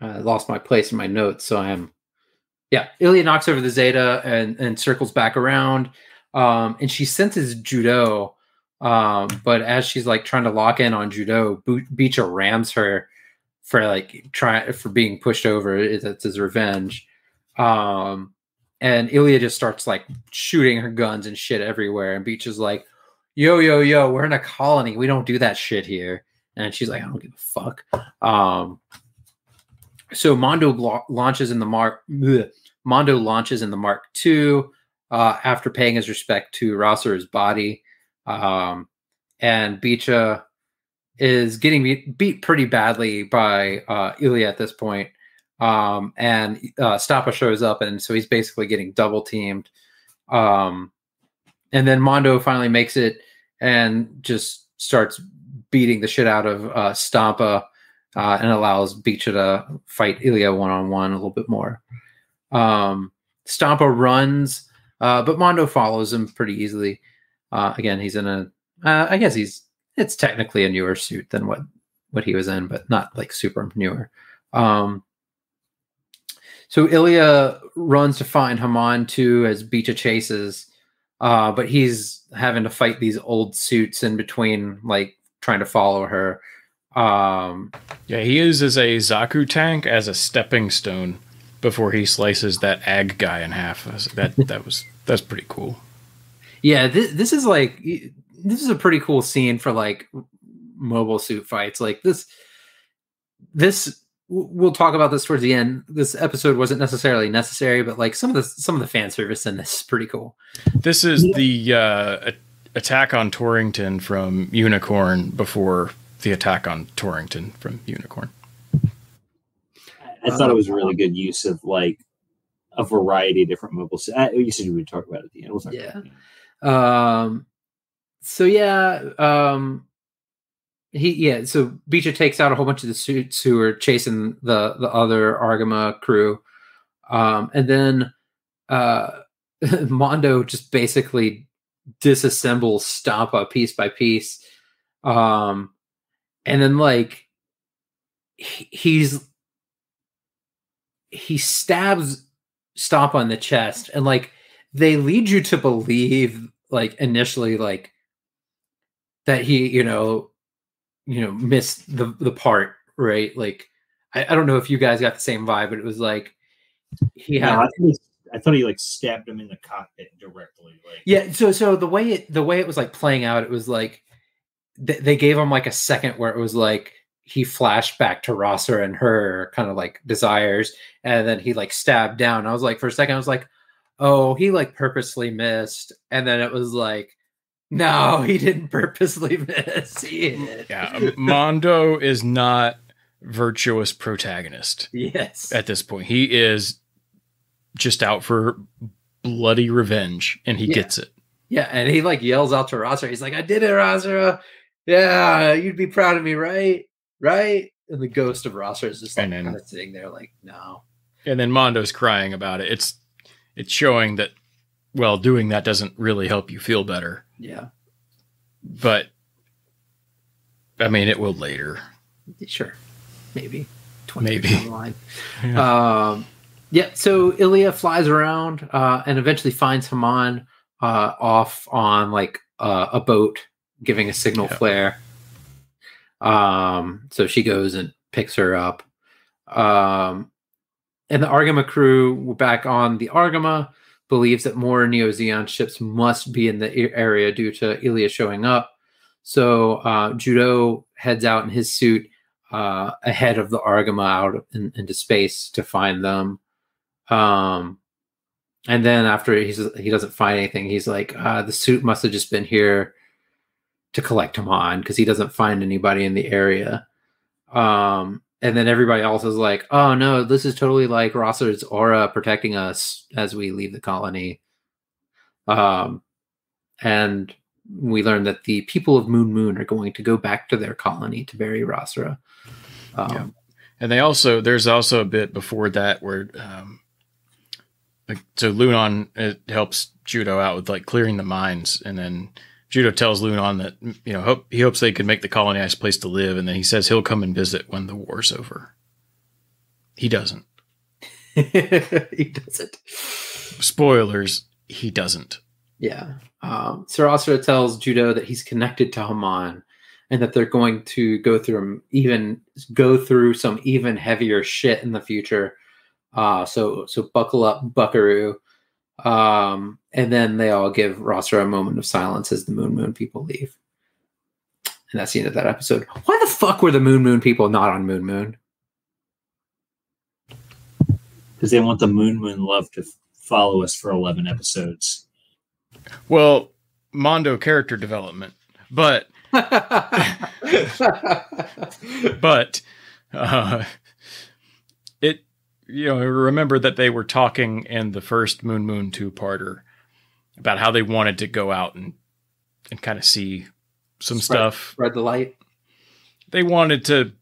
I lost my place in my notes, so I'm yeah, Ilya knocks over the Zeta and and circles back around. Um and she senses Judau. Um, but as she's like trying to lock in on Judau, Beecha rams her for like trying for being pushed over. It's his revenge. Um and Ilya just starts like shooting her guns and shit everywhere. And Beecha is like, "Yo, yo, yo, we're in a colony. We don't do that shit here." And she's like, "I don't give a fuck." Um, so Mondo lo- launches in the Mark. Mondo launches in the Mark II uh, after paying his respect to Rasara's body, um, and Beecha is getting beat, beat pretty badly by uh, Ilya at this point um, and uh, Stampa shows up, and so he's basically getting double teamed. Um, and then Mondo finally makes it and just starts beating the shit out of uh, Stampa uh, and allows Beecha to fight Ilya one on one a little bit more. Um, Stampa runs, uh, but Mondo follows him pretty easily. Uh, again, he's in a, uh, I guess he's, it's technically a newer suit than what what he was in, but not like super newer. Um, so Ilya runs to find Haman too as Beecha chases, uh, but he's having to fight these old suits in between, like trying to follow her. Um, Yeah, he uses a Zaku tank as a stepping stone before he slices that Agguy in half. That that was that's pretty cool. yeah, this, this is like this is a pretty cool scene for like mobile suit fights. Like this, this we'll talk about this towards the end. This episode wasn't necessarily necessary, but like some of the some of the fan service in this is pretty cool. This is the uh, attack on Torrington from Unicorn before the attack on Torrington from Unicorn. I thought it was a really good use of like a variety of different mobile. s- Uh, you said you would talk about it at the end. We'll talk Yeah. about it. at the end. Um, so yeah, um, he yeah. So Beecha takes out a whole bunch of the suits who are chasing the the other Argama crew, um, and then uh, Mondo just basically disassembles Stampa piece by piece, um, and then like he, he's he stabs Stampa in the chest, and like they lead you to believe like initially like that he you know you know missed the the part right like I, I don't know if you guys got the same vibe but it was like he had No, I, thought he, I thought he like stabbed him in the cockpit directly. Like yeah so so the way it the way it was like playing out it was like th- they gave him like a second where it was like he flashed back to Rasara and her kind of like desires and then he like stabbed down i was like for a second i was like oh he like purposely missed and then it was like no he didn't purposely miss. Yeah, Mondo is not virtuous protagonist Yes. at this point. He is just out for bloody revenge and he Yeah. gets it. Yeah, and he like yells out to Rasara. He's like, "I did it, Rasara. Yeah, you'd be proud of me, right? Right?" And the ghost of Rasara is just like then- kind of sitting there, like, "No." And then Mondo's crying about it. It's it's showing that well, doing that doesn't really help you feel better. Yeah, But I mean, it will later. sure, maybe, 20 Maybe. years down the line. Um, yeah. So Ilya flies around uh, and eventually finds Haman uh, off on like uh, a boat, giving a signal Yeah. flare. Um, so she goes and picks her up. Um, and the Argama crew were back on the Argama believes that more Neo Zeon ships must be in the area due to Ilya showing up. So uh, Judau heads out in his suit uh, ahead of the Argama out in, into space to find them. Um, and then after he's he doesn't find anything, he's like, uh, the suit must have just been here to collect him on because he doesn't find anybody in the area. Um, and then everybody else is like, oh no, this is totally like Rasara's aura protecting us as we leave the colony. Um, and we learn that the people of Moon Moon are going to go back to their colony to bury Rasara. Um, Yeah. And they also there's also a bit before that where um like so Lunon it helps Judau out with like clearing the mines and then Judau tells Lunon that you know hope, he hopes they can make the colony a nice place to live and then he says he'll come and visit when the war's over. He doesn't. he doesn't. Spoilers, he doesn't. Yeah. Um, Sarasa tells Judau that he's connected to Haman and that they're going to go through even go through some even heavier shit in the future. Uh, so so buckle up, Buckaroo. Um, and then they all give Rasara a moment of silence as the Moon Moon people leave. And that's the end of that episode. Why the fuck were the Moon Moon people not on Moon Moon? because they want the Moon Moon love to follow us for 11 episodes. Well, Mondo character development. But but uh, it you know remember that they were talking in the first moon moon two parter about how they wanted to go out and and kind of see some Spread- stuff. Spread the light. they wanted to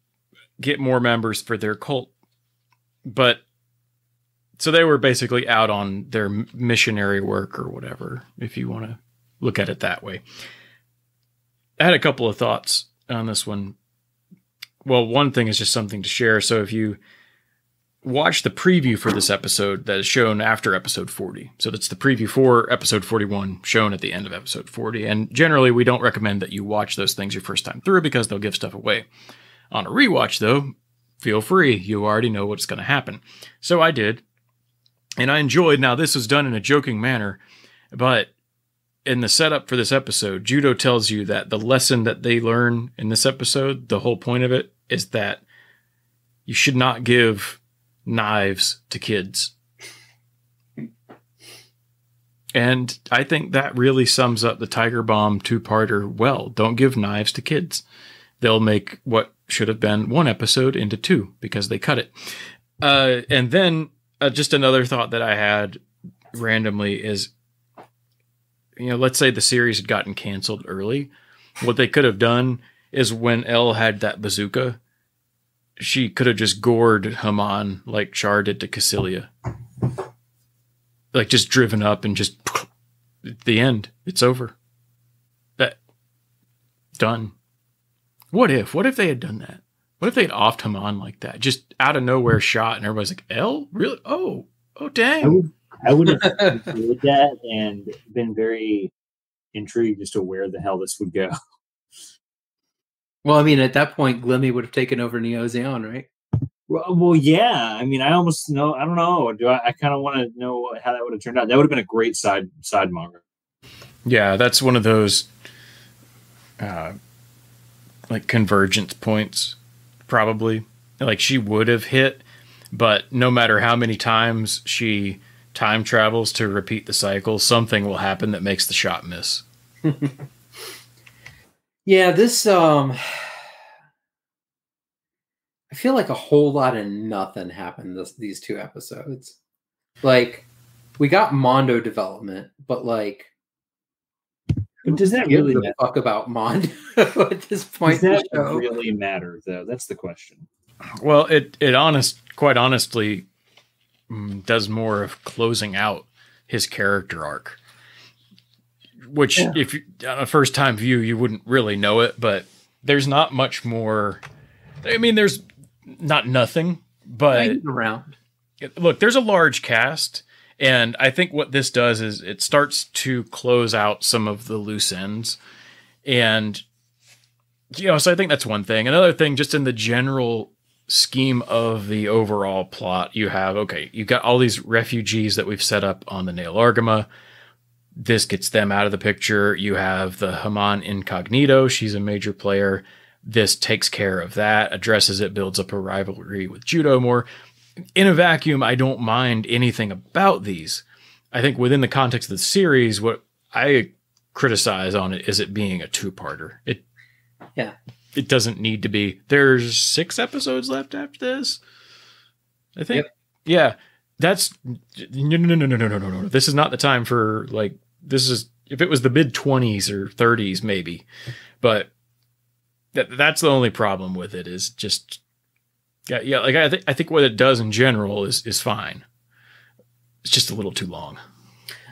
get more members for their cult but so they were basically out on their missionary work or whatever if you want to look at it that way. I had a couple of thoughts on this one. Well one thing is just something to share. So if you watch the preview for this episode that is shown after episode 40 so that's the preview for episode 41 shown at the end of episode 40 and generally we don't recommend that you watch those things your first time through because they'll give stuff away on a rewatch, though, feel free. You already know what's going to happen. So I did. And I enjoyed. Now, this was done in a joking manner, but in the setup for this episode, Judo tells you that the lesson that they learn in this episode, the whole point of it, is that you should not give knives to kids. And I think that really sums up the Tigerbaum two parter well. Don't give knives to kids they'll make what should have been one episode into two because they cut it. Uh, and then uh, just another thought that I had randomly is, you know, let's say the series had gotten canceled early. What they could have done is when Elle had that bazooka, she could have just gored Haman like Char did to Kycilia. Like just driven up and just the end. It's over. That done. What if? What if they had done that? What if they had offed him on like that, just out of nowhere shot, and everybody's like, "Elle, really? Oh, oh, I dang!" would, I would have that and been very intrigued as to where the hell this would go. Well, I mean, at that point, Glemy would have taken over Neo Zeon, right? Well, well, yeah. I mean, I almost know. I don't know. Do I? I kind of want to know how that would have turned out. That would have been a great side side manga. Yeah, that's one of those, uh, like convergence points, probably. Like she would have hit, but no matter how many times she time travels to repeat the cycle, something will happen that makes the shot miss. Yeah, this um I I feel like a whole lot of nothing happened this these two episodes. Like we got Mondo development, but like But does that really the matter? fuck about Mondo at this point Does in that show? really matter though? That's the question. Well, it it honest, quite honestly, mm, does more of closing out his character arc. Which, Yeah. if you on a first time view, you wouldn't really know it, but there's not much more. I mean, there's not nothing, but around. look, there's a large cast, and I think what this does is it starts to close out some of the loose ends, and you know, so I think that's one thing. Another thing, just in the general scheme of the overall plot, you have okay, you've got all these refugees that we've set up on the Nahel Argama. This gets them out of the picture. You have the Haman Incognito. She's a major player. This takes care of that, addresses it, builds up a rivalry with Judau more in a vacuum, I don't mind anything about these. I think within the context of the series, what I criticize on it is it being a two-parter. It Yeah. It doesn't need to be. There's six episodes left after this. I think. Yeah. That's no no no no no no no no. This is not the time for like this is if it was the mid 20s or 30s maybe. But that that's the only problem with it is just yeah, yeah. Like I think I think what it does in general is is fine. It's just a little too long.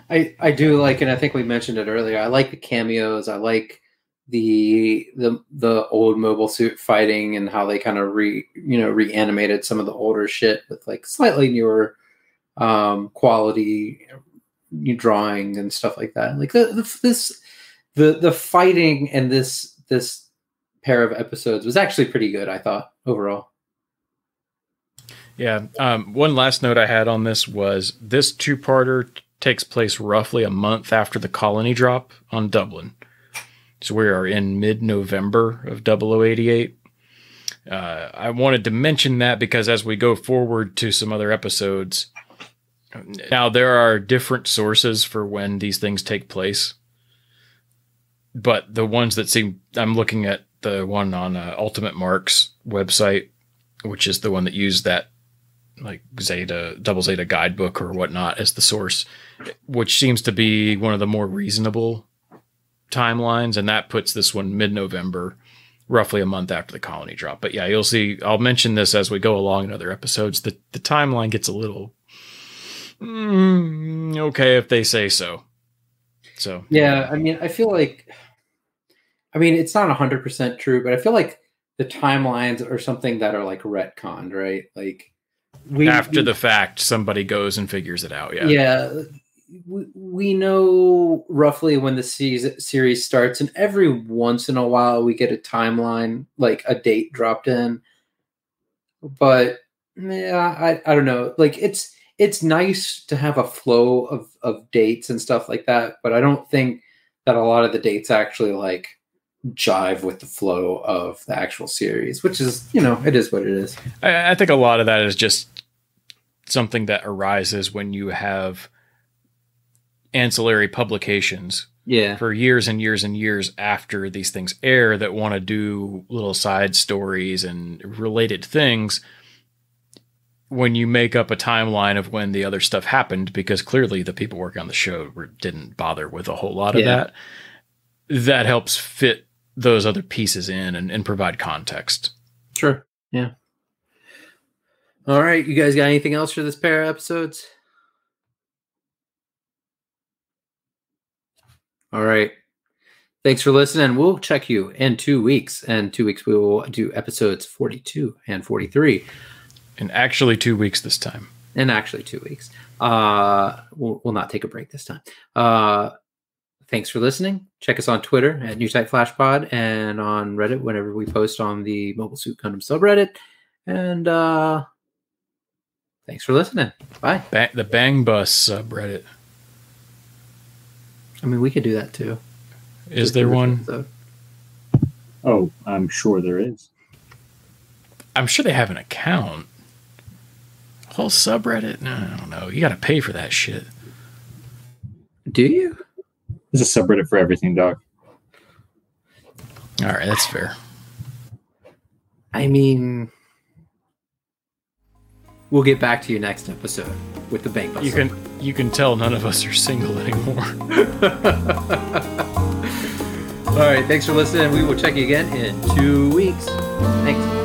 I I do like, and I think we mentioned it earlier. I like the cameos. I like the the the old mobile suit fighting and how they kind of re you know reanimated some of the older shit with like slightly newer um quality drawing and stuff like that. Like the, the this the the fighting and this this pair of episodes was actually pretty good. I thought overall. Yeah. Um, one last note I had on this was this two parter takes place roughly a month after the colony drop on Dublin. So we are in mid November of 0088. Uh, I wanted to mention that because as we go forward to some other episodes, now there are different sources for when these things take place. But the ones that seem, I'm looking at the one on uh, Ultimate Marks website, which is the one that used that like Zeta double Zeta guidebook or whatnot as the source, which seems to be one of the more reasonable timelines, and that puts this one mid November, roughly a month after the colony drop. But yeah, you'll see. I'll mention this as we go along in other episodes. The the timeline gets a little mm, okay if they say so. So Yeah, I mean, I feel like, I mean, it's not hundred percent true, but I feel like the timelines are something that are like retconned, right? Like we after we- the fact, somebody goes and figures it out. Yeah. yeah, we, we know roughly when the season, series starts, and every once in a while we get a timeline, like a date dropped in. But yeah, I, I don't know. Like it's it's nice to have a flow of of dates and stuff like that, but I don't think that a lot of the dates actually like jive with the flow of the actual series, which is you know it is what it is. I, I think a lot of that is just something that arises when you have ancillary publications Yeah, for years and years and years after these things air that want to do little side stories and related things when you make up a timeline of when the other stuff happened because clearly the people working on the show were, didn't bother with a whole lot of Yeah. that that helps fit those other pieces in and, and provide context Sure. Yeah. All right. You guys got anything else for this pair of episodes? All right. Thanks for listening. We'll check you in two weeks. And two weeks, we will do episodes 42 and 43. And actually two weeks this time In actually, two weeks. Uh, we'll, we'll not take a break this time. Uh, thanks for listening. Check us on Twitter at New Type Flash Pod and on Reddit whenever we post on the Mobile Suit Gundam subreddit. And uh, thanks for listening. Bye. ba- the bang bus subreddit I mean, we could do that too. is Just there do this one episode. Oh, I'm sure there is. i'm sure they have an account whole subreddit no i don't know you gotta pay for that shit Do you? There's a subreddit for everything, Doc. all right that's fair I mean, we'll get back to you next episode with the bank bus. You can you can tell none of us are single anymore. All right, thanks for listening. We will check you again in two weeks. Thanks.